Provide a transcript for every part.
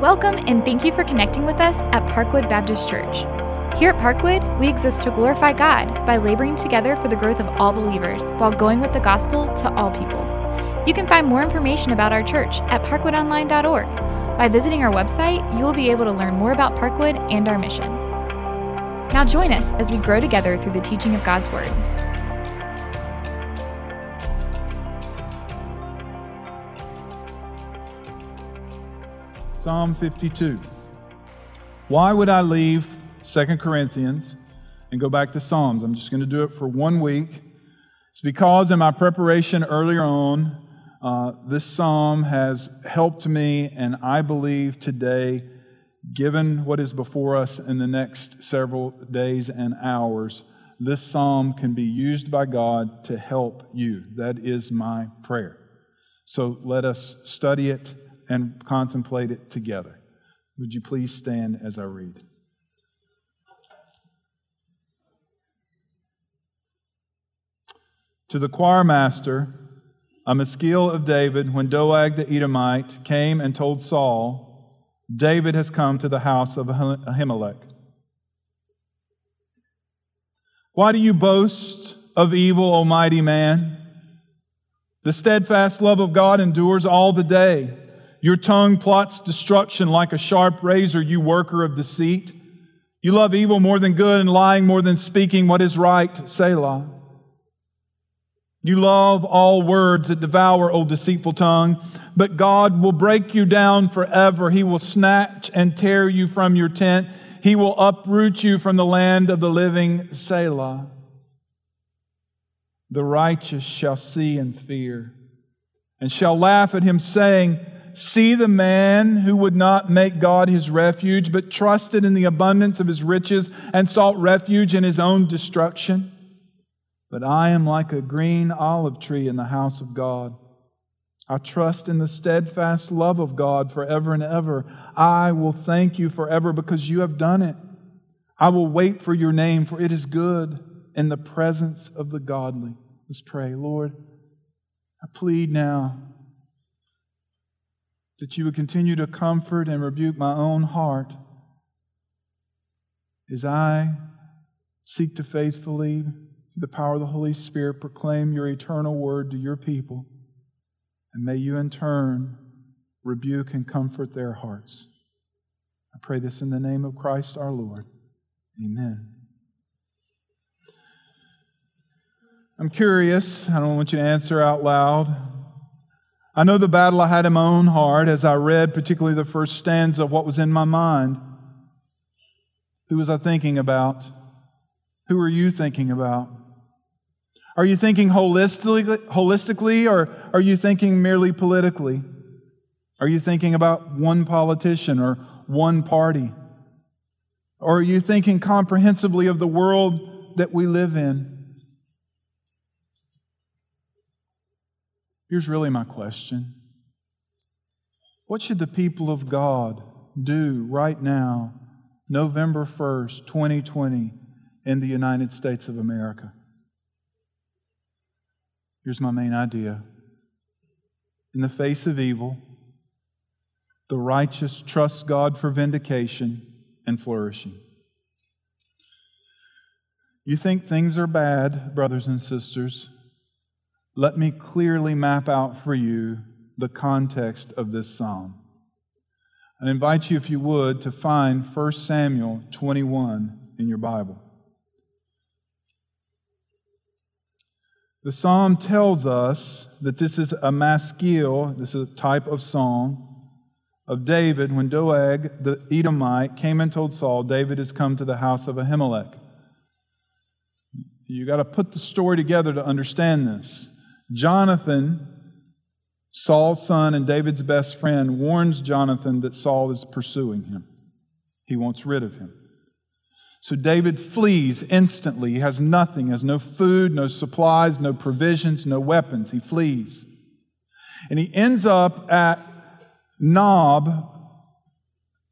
Welcome and thank you for connecting with us at Parkwood Baptist Church. Here at Parkwood, we exist to glorify God by laboring together for the growth of all believers while going with the gospel to all peoples. You can find more information about our church at parkwoodonline.org. By visiting our website, you will be able to learn more about Parkwood and our mission. Now join us as we grow together through the teaching of God's Word. Psalm 52. Why would I leave 2 Corinthians and go back to Psalms? I'm just going to do it for one week. It's because in my preparation earlier on, uh, this psalm has helped me, and I believe today, given what is before us in the next several days and hours, this psalm can be used by God to help you. That is my prayer. So let us study it and contemplate it together. Would you please stand as I read? To the choir master, a maskil of David, when Doeg the Edomite came and told Saul, David has come to the house of Ahimelech. Why do you boast of evil, O mighty man? The steadfast love of God endures all the day. Your tongue plots destruction like a sharp razor, you worker of deceit. You love evil more than good and lying more than speaking what is right, Selah. You love all words that devour, O deceitful tongue, but God will break you down forever. He will snatch and tear you from your tent. He will uproot you from the land of the living, Selah. The righteous shall see and fear, and shall laugh at him, saying, See the man who would not make God his refuge, but trusted in the abundance of his riches and sought refuge in his own destruction. But I am like a green olive tree in the house of God. I trust in the steadfast love of God forever and ever. I will thank you forever because you have done it. I will wait for your name, for it is good in the presence of the godly. Let's pray. Lord, I plead now that you would continue to comfort and rebuke my own heart as I seek to faithfully, through the power of the Holy Spirit, proclaim your eternal word to your people. And may you in turn rebuke and comfort their hearts. I pray this in the name of Christ our Lord. Amen. I'm curious, I don't want you to answer out loud. I know the battle I had in my own heart as I read, particularly the first stanza of what was in my mind. Who was I thinking about? Who are you thinking about? Are you thinking holistically, holistically or are you thinking merely politically? Are you thinking about one politician or one party? Or are you thinking comprehensively of the world that we live in? Here's really my question What should the people of God do right now, November 1st, 2020, in the United States of America? Here's my main idea. In the face of evil, the righteous trust God for vindication and flourishing. You think things are bad, brothers and sisters? Let me clearly map out for you the context of this psalm. I invite you, if you would, to find 1 Samuel 21 in your Bible. The psalm tells us that this is a maskil, this is a type of song of David when Doeg the Edomite came and told Saul, David has come to the house of Ahimelech. You got to put the story together to understand this. Jonathan, Saul's son and David's best friend, warns Jonathan that Saul is pursuing him. He wants rid of him. So David flees instantly. He has nothing, has no food, no supplies, no provisions, no weapons. He flees. And he ends up at Nob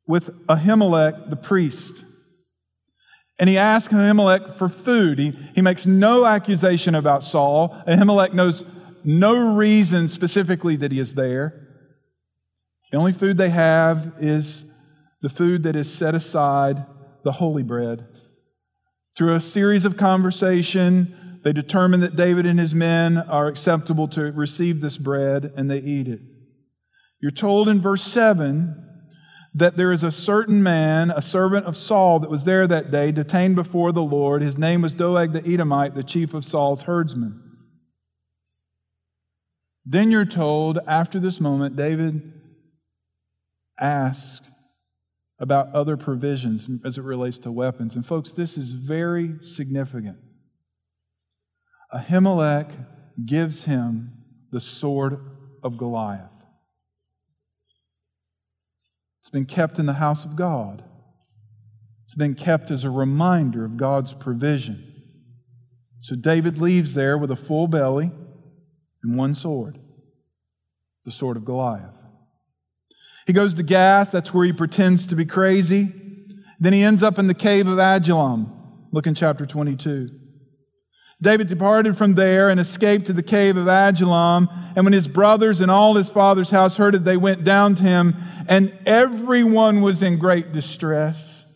with Ahimelech, the priest. And he asks Ahimelech for food. He, he makes no accusation about Saul. Ahimelech knows no reason specifically that he is there. The only food they have is the food that is set aside, the holy bread. Through a series of conversation, they determine that David and his men are acceptable to receive this bread and they eat it. You're told in verse 7 that there is a certain man, a servant of Saul, that was there that day, detained before the Lord. His name was Doeg the Edomite, the chief of Saul's herdsmen. Then you're told, after this moment, David asked about other provisions as it relates to weapons. And folks, this is very significant. Ahimelech gives him the sword of Goliath. It's been kept in the house of God. It's been kept as a reminder of God's provision. So David leaves there with a full belly and one sword, the sword of Goliath. He goes to Gath, that's where he pretends to be crazy. Then he ends up in the cave of Adullam. Look in chapter 22. David departed from there and escaped to the cave of Adullam. And when his brothers and all his father's house heard it, they went down to him, and everyone was in great distress.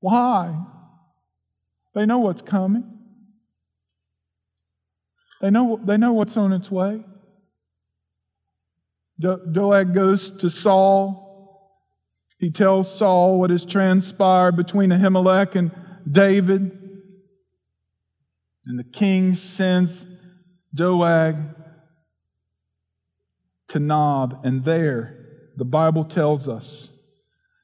Why? They know what's coming. They know, they know what's on its way. Do- Doeg goes to Saul he tells Saul what has transpired between Ahimelech and David. And the king sends Doeg to Nob, and there the Bible tells us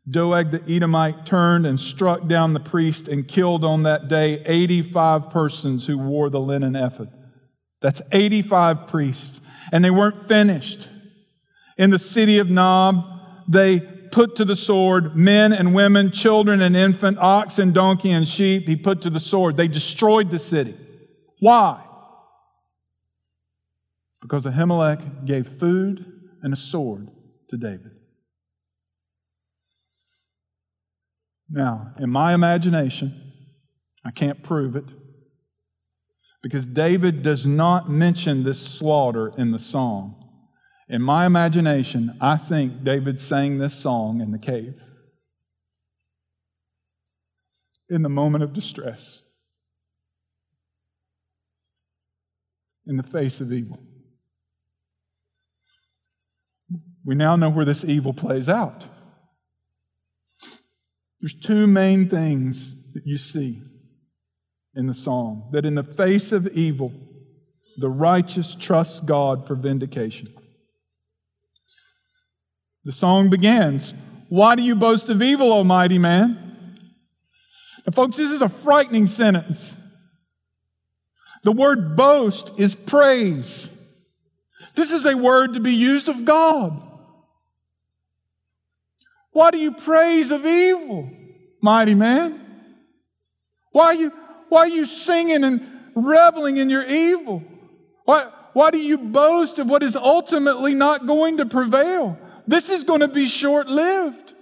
Doeg the Edomite turned and struck down the priest and killed on that day 85 persons who wore the linen ephod. That's 85 priests. And they weren't finished. In the city of Nob, they put to the sword men and women, children and infant, ox and donkey and sheep. He put to the sword. They destroyed the city. Why? Because Ahimelech gave food and a sword to David. Now, in my imagination, I can't prove it because David does not mention this slaughter in the song. In my imagination, I think David sang this song in the cave in the moment of distress, in the face of evil. We now know where this evil plays out. There's two main things that you see in the psalm that in the face of evil, the righteous trust God for vindication. The song begins, Why do you boast of evil, Almighty man? And folks, this is a frightening sentence. The word boast is praise. This is a word to be used of God. Why do you praise of evil, mighty man? Why are you, why are you singing and reveling in your evil? Why, why do you boast of what is ultimately not going to prevail? This is going to be short lived.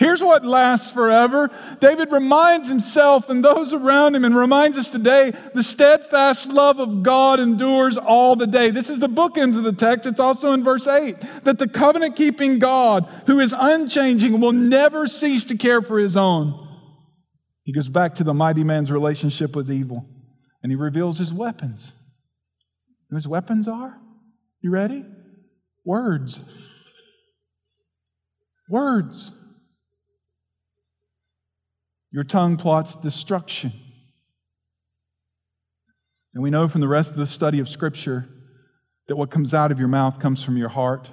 Here's what lasts forever. David reminds himself and those around him and reminds us today the steadfast love of God endures all the day. This is the bookends of the text. It's also in verse 8 that the covenant keeping God, who is unchanging, will never cease to care for his own. He goes back to the mighty man's relationship with evil and he reveals his weapons. And his weapons are, you ready? Words. Words. Your tongue plots destruction. And we know from the rest of the study of Scripture that what comes out of your mouth comes from your heart,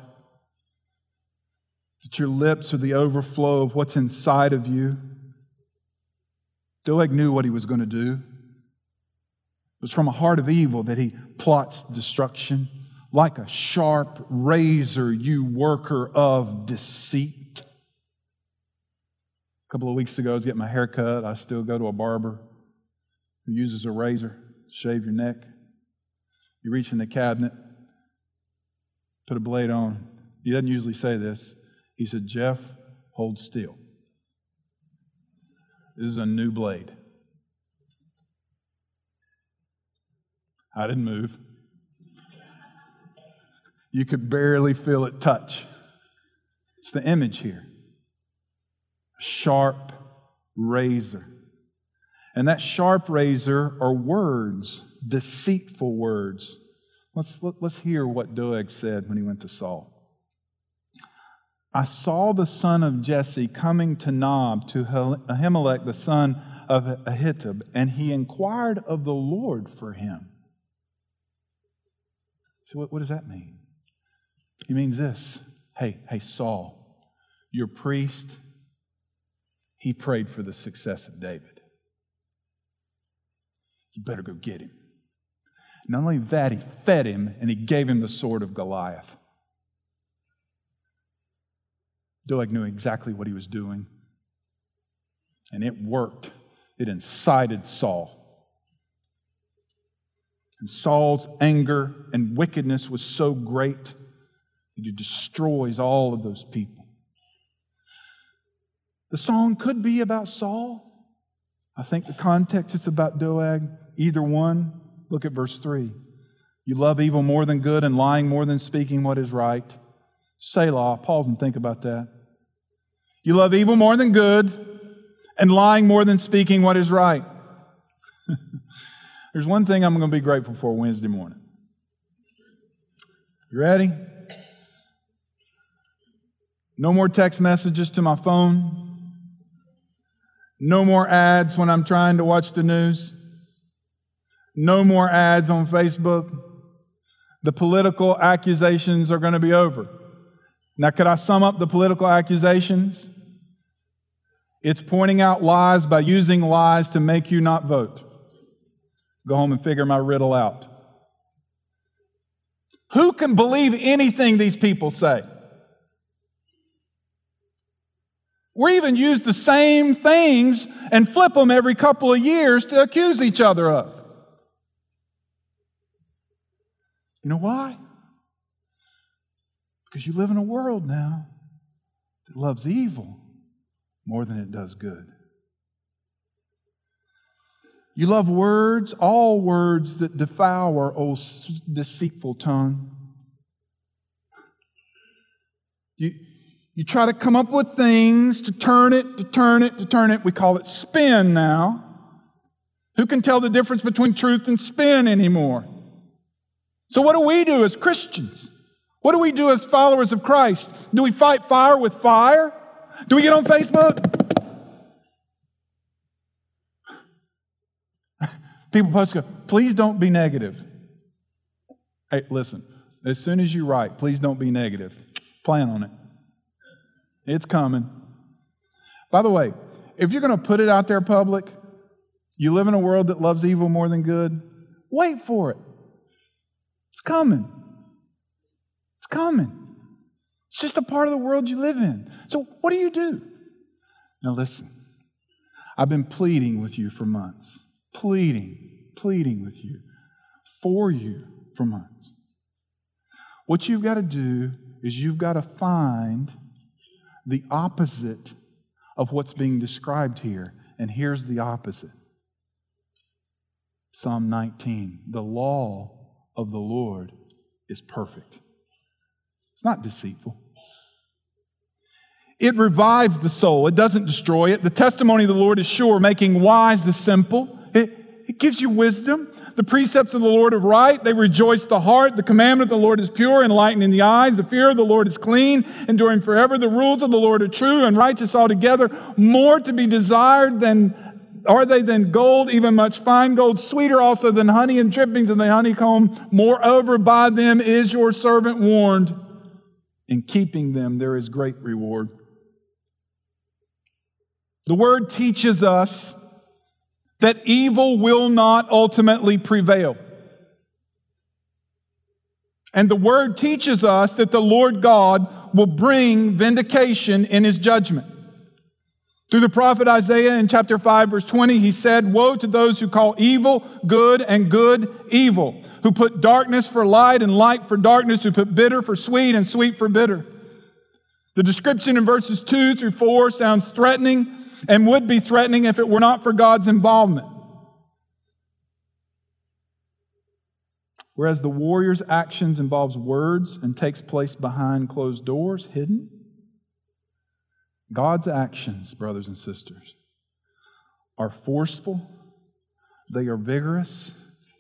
that your lips are the overflow of what's inside of you. Doeg knew what he was going to do. It was from a heart of evil that he plots destruction. Like a sharp razor, you worker of deceit. A couple of weeks ago, I was getting my hair cut. I still go to a barber who uses a razor to shave your neck. You reach in the cabinet, put a blade on. He doesn't usually say this. He said, Jeff, hold still. This is a new blade. I didn't move. you could barely feel it touch. It's the image here. Sharp razor. And that sharp razor are words, deceitful words. Let's, let, us let us hear what Doeg said when he went to Saul. I saw the son of Jesse coming to Nob, to Ahimelech, the son of Ahitub, and he inquired of the Lord for him. So, what, what does that mean? He means this Hey, hey, Saul, your priest, he prayed for the success of David. You better go get him. Not only that, he fed him and he gave him the sword of Goliath. Doeg knew exactly what he was doing, and it worked. It incited Saul. And Saul's anger and wickedness was so great that he destroys all of those people. The song could be about Saul. I think the context is about Doeg. Either one. Look at verse 3. You love evil more than good and lying more than speaking what is right. Selah, pause and think about that. You love evil more than good and lying more than speaking what is right. There's one thing I'm going to be grateful for Wednesday morning. You ready? No more text messages to my phone. No more ads when I'm trying to watch the news. No more ads on Facebook. The political accusations are going to be over. Now, could I sum up the political accusations? It's pointing out lies by using lies to make you not vote. Go home and figure my riddle out. Who can believe anything these people say? We even use the same things and flip them every couple of years to accuse each other of. You know why? Because you live in a world now that loves evil more than it does good. You love words, all words that devour, O deceitful tongue. You, you try to come up with things to turn it, to turn it, to turn it. We call it spin now. Who can tell the difference between truth and spin anymore? So, what do we do as Christians? What do we do as followers of Christ? Do we fight fire with fire? Do we get on Facebook? People post, go, please don't be negative. Hey, listen, as soon as you write, please don't be negative. Plan on it. It's coming. By the way, if you're going to put it out there public, you live in a world that loves evil more than good, wait for it. It's coming. It's coming. It's just a part of the world you live in. So, what do you do? Now, listen, I've been pleading with you for months, pleading, pleading with you, for you for months. What you've got to do is you've got to find the opposite of what's being described here. And here's the opposite Psalm 19 The law of the Lord is perfect. It's not deceitful. It revives the soul, it doesn't destroy it. The testimony of the Lord is sure, making wise the simple. It, it gives you wisdom. The precepts of the Lord are right. They rejoice the heart. The commandment of the Lord is pure, enlightening the eyes. The fear of the Lord is clean, enduring forever. The rules of the Lord are true and righteous altogether. More to be desired than are they than gold, even much fine gold, sweeter also than honey and drippings in the honeycomb? Moreover, by them is your servant warned. In keeping them, there is great reward. The word teaches us that evil will not ultimately prevail. And the word teaches us that the Lord God will bring vindication in his judgment. Through the prophet Isaiah in chapter 5, verse 20, he said, Woe to those who call evil good and good evil, who put darkness for light and light for darkness, who put bitter for sweet and sweet for bitter. The description in verses 2 through 4 sounds threatening and would be threatening if it were not for God's involvement. Whereas the warrior's actions involves words and takes place behind closed doors, hidden. God's actions, brothers and sisters, are forceful, they are vigorous,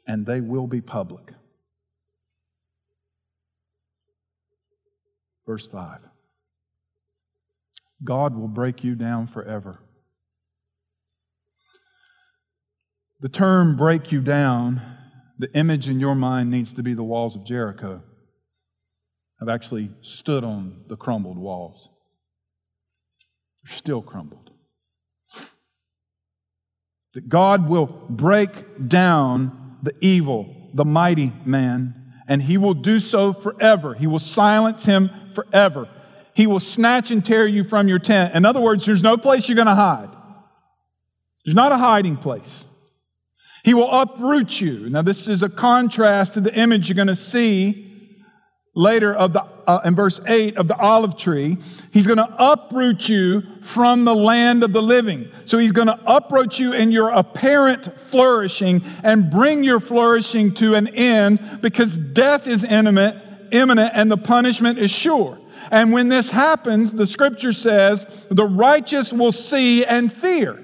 and they will be public. Verse 5 God will break you down forever. The term break you down the image in your mind needs to be the walls of Jericho. I've actually stood on the crumbled walls. They're still crumbled. That God will break down the evil, the mighty man, and he will do so forever. He will silence him forever. He will snatch and tear you from your tent. In other words, there's no place you're going to hide. There's not a hiding place. He will uproot you. Now, this is a contrast to the image you're going to see later of the, uh, in verse 8 of the olive tree. He's going to uproot you from the land of the living. So he's going to uproot you in your apparent flourishing and bring your flourishing to an end because death is imminent, imminent and the punishment is sure. And when this happens, the scripture says, the righteous will see and fear.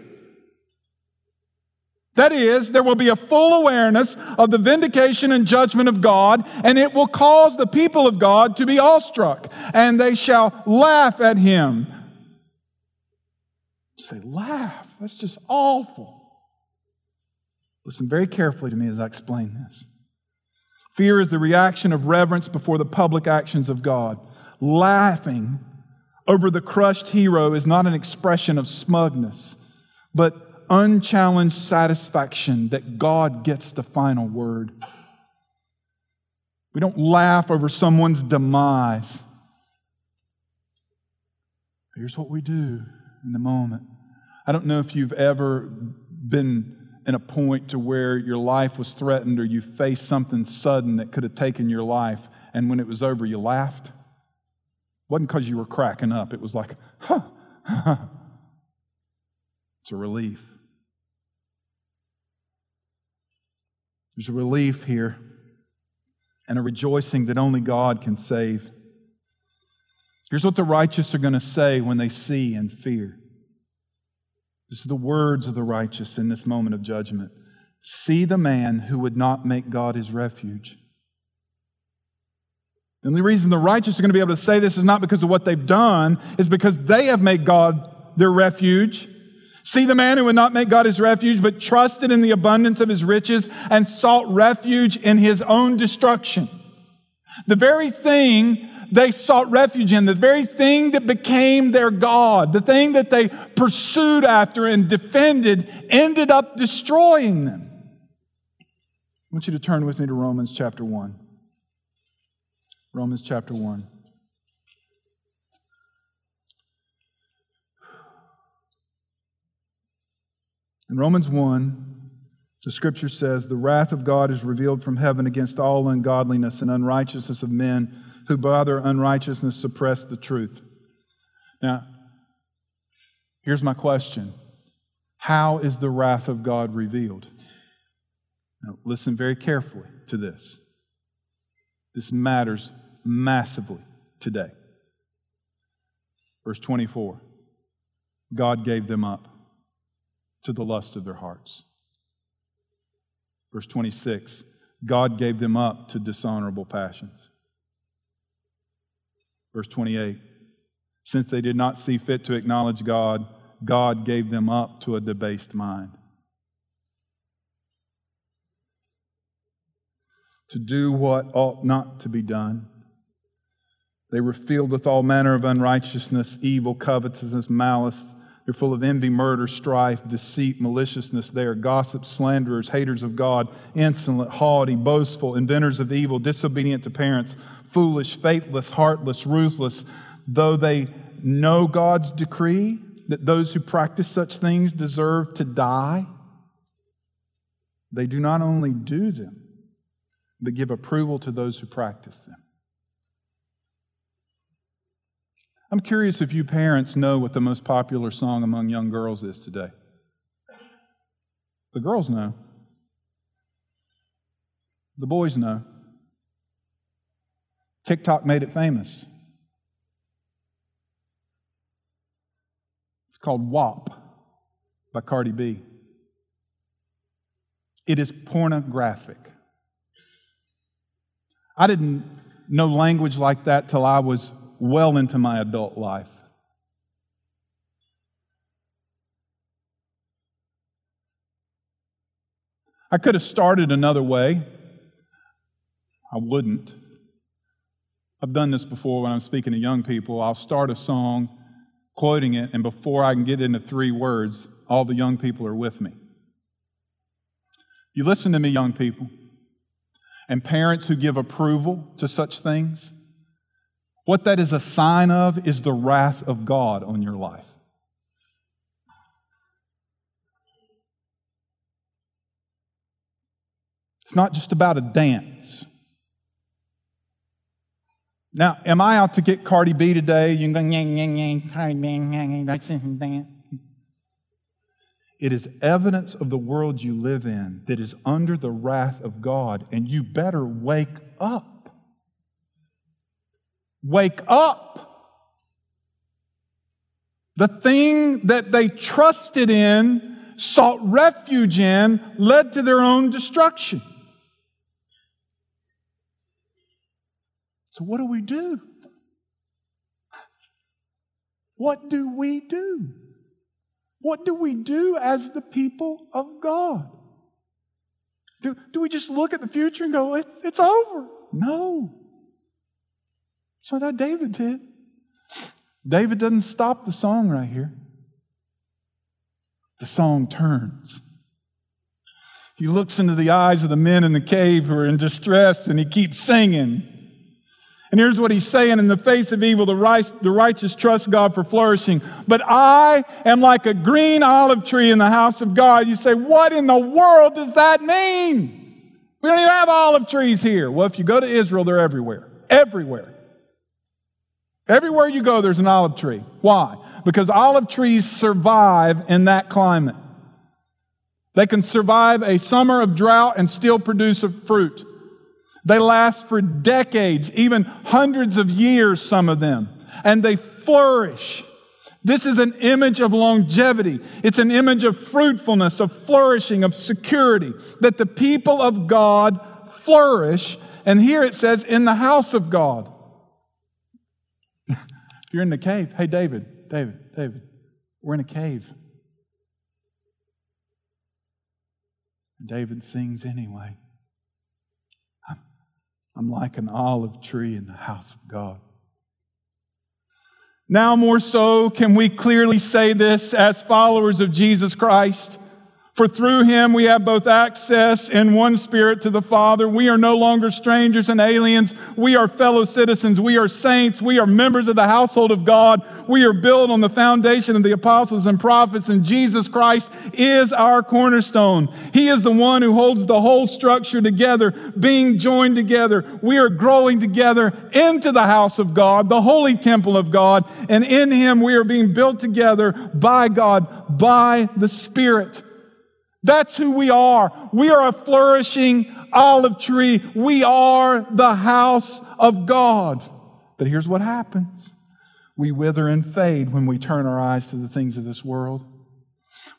That is, there will be a full awareness of the vindication and judgment of God, and it will cause the people of God to be awestruck, and they shall laugh at him. Say, laugh. That's just awful. Listen very carefully to me as I explain this. Fear is the reaction of reverence before the public actions of God. Laughing over the crushed hero is not an expression of smugness, but unchallenged satisfaction that God gets the final word. We don't laugh over someone's demise. Here's what we do in the moment. I don't know if you've ever been in a point to where your life was threatened or you faced something sudden that could have taken your life, and when it was over, you laughed. It wasn't because you were cracking up, it was like, huh, it's a relief. There's a relief here and a rejoicing that only God can save. Here's what the righteous are going to say when they see and fear. This is the words of the righteous in this moment of judgment. See the man who would not make God his refuge. The only reason the righteous are going to be able to say this is not because of what they've done, is because they have made God their refuge See the man who would not make God his refuge, but trusted in the abundance of his riches and sought refuge in his own destruction. The very thing they sought refuge in, the very thing that became their God, the thing that they pursued after and defended, ended up destroying them. I want you to turn with me to Romans chapter 1. Romans chapter 1. In Romans 1, the scripture says, The wrath of God is revealed from heaven against all ungodliness and unrighteousness of men who by their unrighteousness suppress the truth. Now, here's my question How is the wrath of God revealed? Now, listen very carefully to this. This matters massively today. Verse 24 God gave them up to the lust of their hearts. Verse 26 God gave them up to dishonorable passions. Verse 28 Since they did not see fit to acknowledge God, God gave them up to a debased mind. To do what ought not to be done. They were filled with all manner of unrighteousness, evil, covetousness, malice. They're full of envy, murder, strife, deceit, maliciousness. They are gossips, slanderers, haters of God, insolent, haughty, boastful, inventors of evil, disobedient to parents, foolish, faithless, heartless, ruthless. Though they know God's decree that those who practice such things deserve to die, they do not only do them, but give approval to those who practice them. I'm curious if you parents know what the most popular song among young girls is today. The girls know. The boys know. TikTok made it famous. It's called WAP by Cardi B. It is pornographic. I didn't know language like that till I was well into my adult life. I could have started another way. I wouldn't. I've done this before when I'm speaking to young people. I'll start a song, quoting it, and before I can get into three words, all the young people are with me. You listen to me, young people, and parents who give approval to such things. What that is a sign of is the wrath of God on your life. It's not just about a dance. Now, am I out to get Cardi B today? You can go, yang, yang, yang, Cardi B, yang, yang, dance. It is evidence of the world you live in that is under the wrath of God, and you better wake up. Wake up. The thing that they trusted in, sought refuge in, led to their own destruction. So, what do we do? What do we do? What do we do as the people of God? Do, do we just look at the future and go, it's, it's over? No. That's what David did. David doesn't stop the song right here. The song turns. He looks into the eyes of the men in the cave who are in distress and he keeps singing. And here's what he's saying in the face of evil, the, righteous trust God for flourishing. But I am like a green olive tree in the house of God. You say, what in the world does that mean? We don't even have olive trees here. Well, if you go to Israel, they're everywhere. Everywhere. Everywhere you go, there's an olive tree. Why? Because olive trees survive in that climate. They can survive a summer of drought and still produce a fruit. They last for decades, even hundreds of years, some of them, and they flourish. This is an image of longevity. It's an image of fruitfulness, of flourishing, of security, that the people of God flourish. And here it says, in the house of God. If you're in the cave, hey, David, David, David, we're in a cave. And David sings anyway. I'm like an olive tree in the house of God. Now, more so, can we clearly say this as followers of Jesus Christ? For through him we have both access in one spirit to the Father. We are no longer strangers and aliens. We are fellow citizens. We are saints. We are members of the household of God. We are built on the foundation of the apostles and prophets, and Jesus Christ is our cornerstone. He is the one who holds the whole structure together, being joined together. We are growing together into the house of God, the holy temple of God, and in him we are being built together by God, by the Spirit. That's who we are. We are a flourishing olive tree. We are the house of God. But here's what happens we wither and fade when we turn our eyes to the things of this world.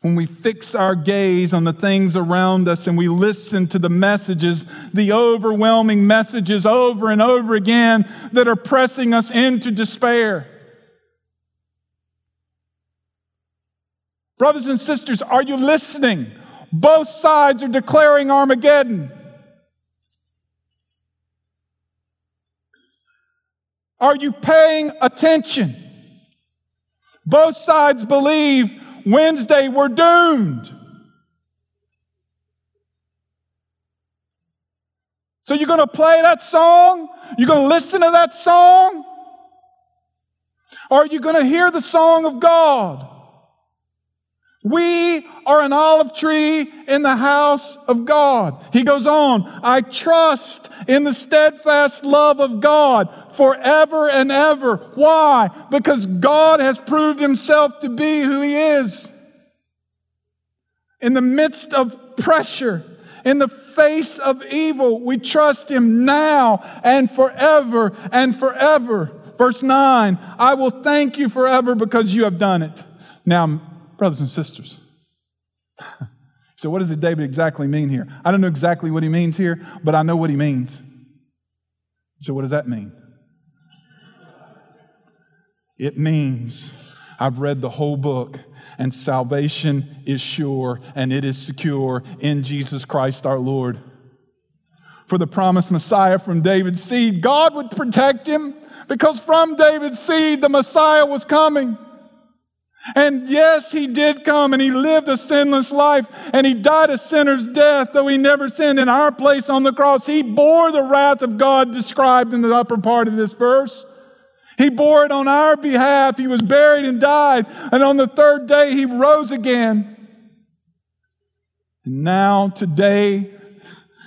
When we fix our gaze on the things around us and we listen to the messages, the overwhelming messages over and over again that are pressing us into despair. Brothers and sisters, are you listening? Both sides are declaring Armageddon. Are you paying attention? Both sides believe Wednesday we're doomed. So you're going to play that song? You're going to listen to that song? Or are you going to hear the song of God? We are an olive tree in the house of God. He goes on, I trust in the steadfast love of God forever and ever. Why? Because God has proved himself to be who he is. In the midst of pressure, In the face of evil, we trust him now and forever and forever. Verse 9, I will thank you forever because you have done it. Now, brothers and sisters, so what does David exactly mean here? I don't know exactly what he means here, but I know what he means. So, what does that mean? It means I've read the whole book and salvation is sure and it is secure in Jesus Christ our Lord. For the promised Messiah from David's seed, God would protect him because from David's seed the Messiah was coming. And yes, he did come and he lived a sinless life and he died a sinner's death, though he never sinned in our place on the cross. He bore the wrath of God described in the upper part of this verse. He bore it on our behalf. He was buried and died. And on the third day, he rose again. And now, today,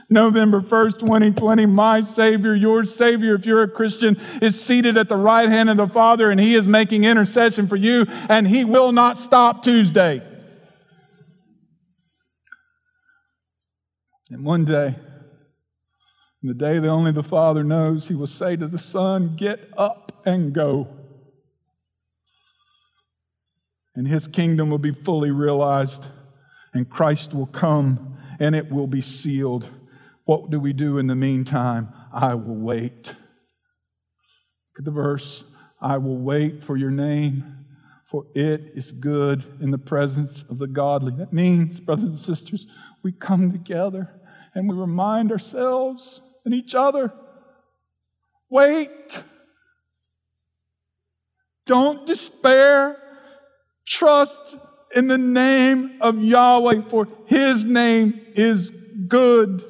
November 1st, 2020, my Savior, your Savior, if you're a Christian, is seated at the right hand of the Father and He is making intercession for you, and He will not stop Tuesday. And one day, the day that only the Father knows, He will say to the Son, Get up and go. And his kingdom will be fully realized, and Christ will come, and it will be sealed. What do we do in the meantime? I will wait. Look at the verse I will wait for your name, for it is good in the presence of the godly. That means, brothers and sisters, we come together and we remind ourselves and each other wait. Don't despair. Trust in the name of Yahweh, for his name is good.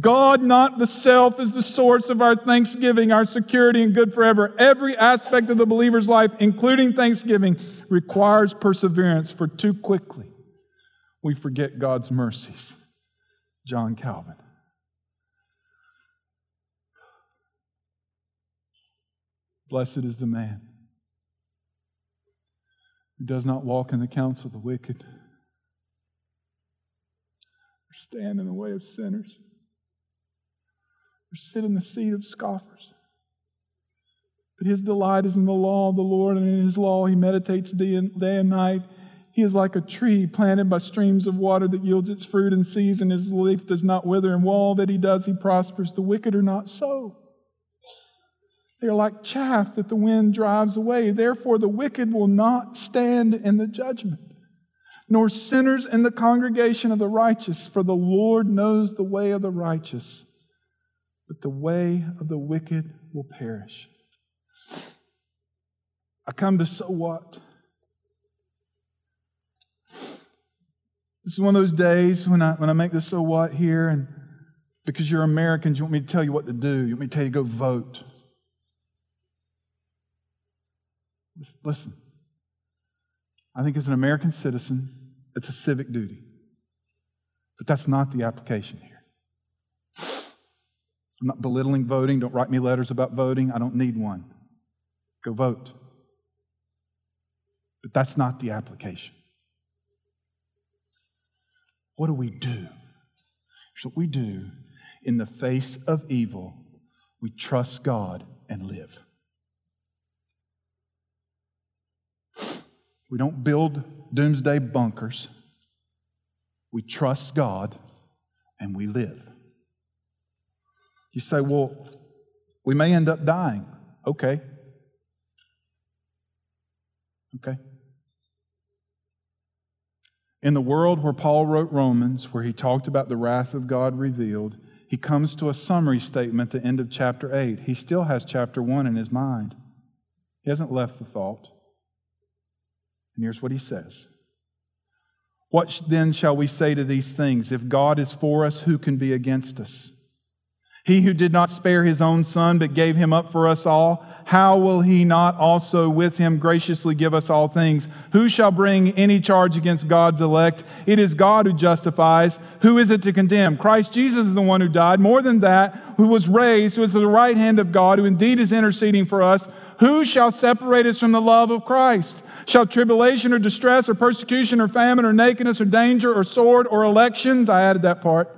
God, not the self, is the source of our thanksgiving, our security, and good forever. Every aspect of the believer's life, including thanksgiving, requires perseverance, for too quickly we forget God's mercies. John Calvin. Blessed is the man who does not walk in the counsel of the wicked, or stand in the way of sinners, or sit in the seat of scoffers. But his delight is in the law of the Lord, and in his law he meditates day and, day and night. He is like a tree planted by streams of water that yields its fruit in season. His leaf does not wither, and all that he does, he prospers. The wicked are not so. They are like chaff that the wind drives away. Therefore, the wicked will not stand in the judgment, nor sinners in the congregation of the righteous, for the Lord knows the way of the righteous, but the way of the wicked will perish. I come to so what? This is one of those days when I, when I make this so what here, and because you're Americans, you want me to tell you what to do. You want me to tell you to go vote. Listen, I think as an American citizen, it's a civic duty. But that's not the application here. I'm not belittling voting. Don't write me letters about voting. I don't need one. Go vote. But that's not the application. What do we do? Here's what we do in the face of evil we trust God and live. We don't build doomsday bunkers. We trust God and we live. You say, well, we may end up dying. Okay. Okay. In the world where Paul wrote Romans, where he talked about the wrath of God revealed, he comes to a summary statement at the end of chapter 8. He still has chapter 1 in his mind. He hasn't left the thought. And here's what he says What then shall we say to these things? If God is for us, who can be against us? He who did not spare his own son, but gave him up for us all, how will he not also with him graciously give us all things? Who shall bring any charge against God's elect? It is God who justifies. Who is it to condemn? Christ Jesus is the one who died. More than that, who was raised, who is at the right hand of God, who indeed is interceding for us. Who shall separate us from the love of Christ? Shall tribulation or distress or persecution or famine or nakedness or danger or sword or elections? I added that part.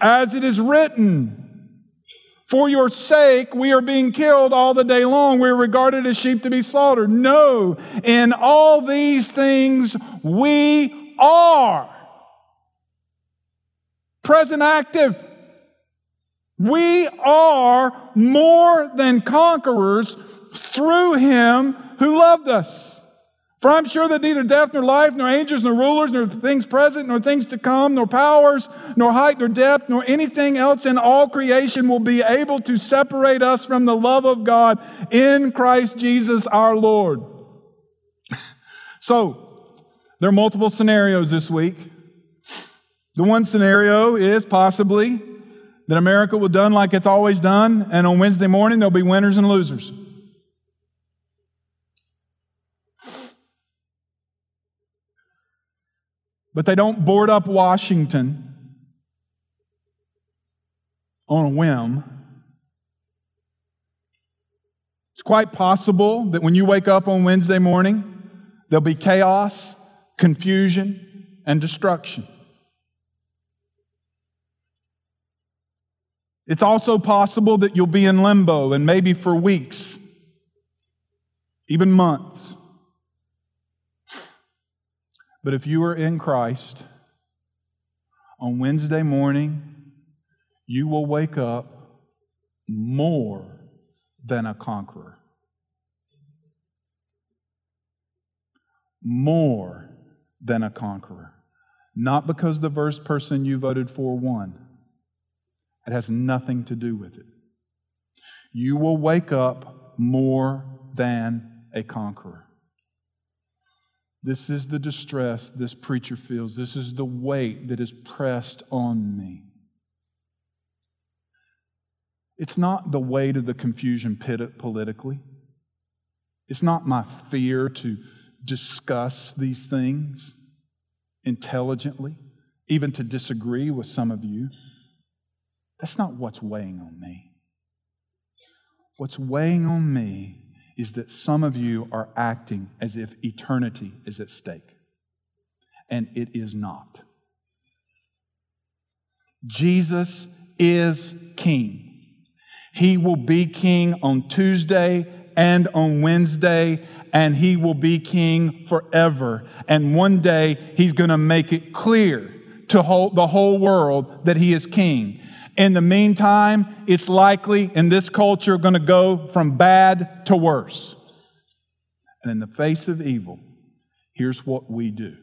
As it is written, for your sake, we are being killed all the day long. We are regarded as sheep to be slaughtered. No, in all these things we are. Present active. We are more than conquerors through him who loved us. For I'm sure that neither death, nor life, nor angels, nor rulers, nor things present, nor things to come, nor powers, nor height, nor depth, nor anything else in all creation will be able to separate us from the love of God in Christ Jesus our Lord. so, there are multiple scenarios this week. The one scenario is possibly that America will done like it's always done, and on Wednesday morning there'll be winners and losers. But they don't board up Washington on a whim. It's quite possible that when you wake up on Wednesday morning, there'll be chaos, confusion, and destruction. It's also possible that you'll be in limbo and maybe for weeks, even months. But if you are in Christ, on Wednesday morning, you will wake up more than a conqueror. More than a conqueror. Not because the first person you voted for won. It has nothing to do with it. You will wake up more than a conqueror. This is the distress this preacher feels. This is the weight that is pressed on me. It's not the weight of the confusion politically. It's not my fear to discuss these things intelligently, even to disagree with some of you. That's not what's weighing on me. What's weighing on me is that some of you are acting as if eternity is at stake, and it is not. Jesus is king. He will be king on Tuesday and on Wednesday, and he will be king forever. And one day, he's going to make it clear to the whole world that he is king. In the meantime, it's likely in this culture going to go from bad to worse. And in the face of evil, here's what we do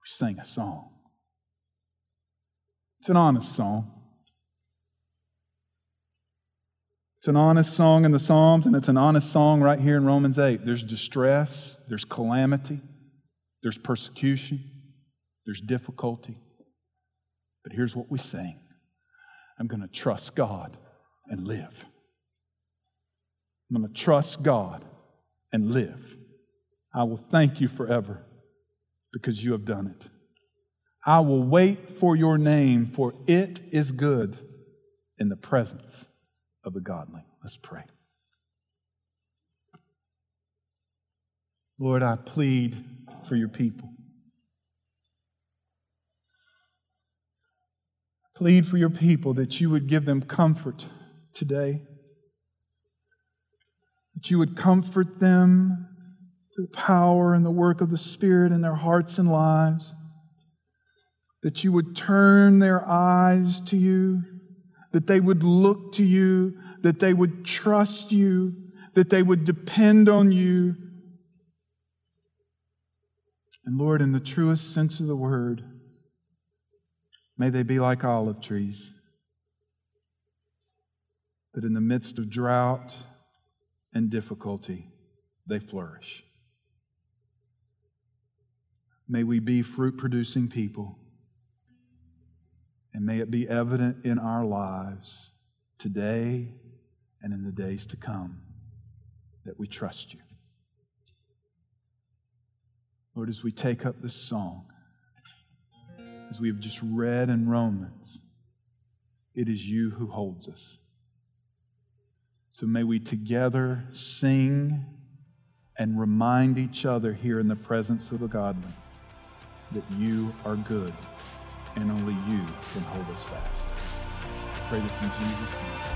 we sing a song. It's an honest song. It's an honest song in the Psalms, and it's an honest song right here in Romans 8. There's distress, there's calamity, there's persecution, there's difficulty. But here's what we sing I'm going to trust God and live. I'm going to trust God and live. I will thank you forever because you have done it. I will wait for your name, for it is good in the presence of the godly. Let's pray. Lord, I plead for your people. Plead for your people that you would give them comfort today, that you would comfort them the power and the work of the Spirit in their hearts and lives, that you would turn their eyes to you, that they would look to you, that they would trust you, that they would depend on you. And Lord, in the truest sense of the word, May they be like olive trees, that in the midst of drought and difficulty, they flourish. May we be fruit producing people, and may it be evident in our lives today and in the days to come that we trust you. Lord, as we take up this song, as we have just read in Romans, it is you who holds us. So may we together sing and remind each other here in the presence of the godly that you are good and only you can hold us fast. I pray this in Jesus' name.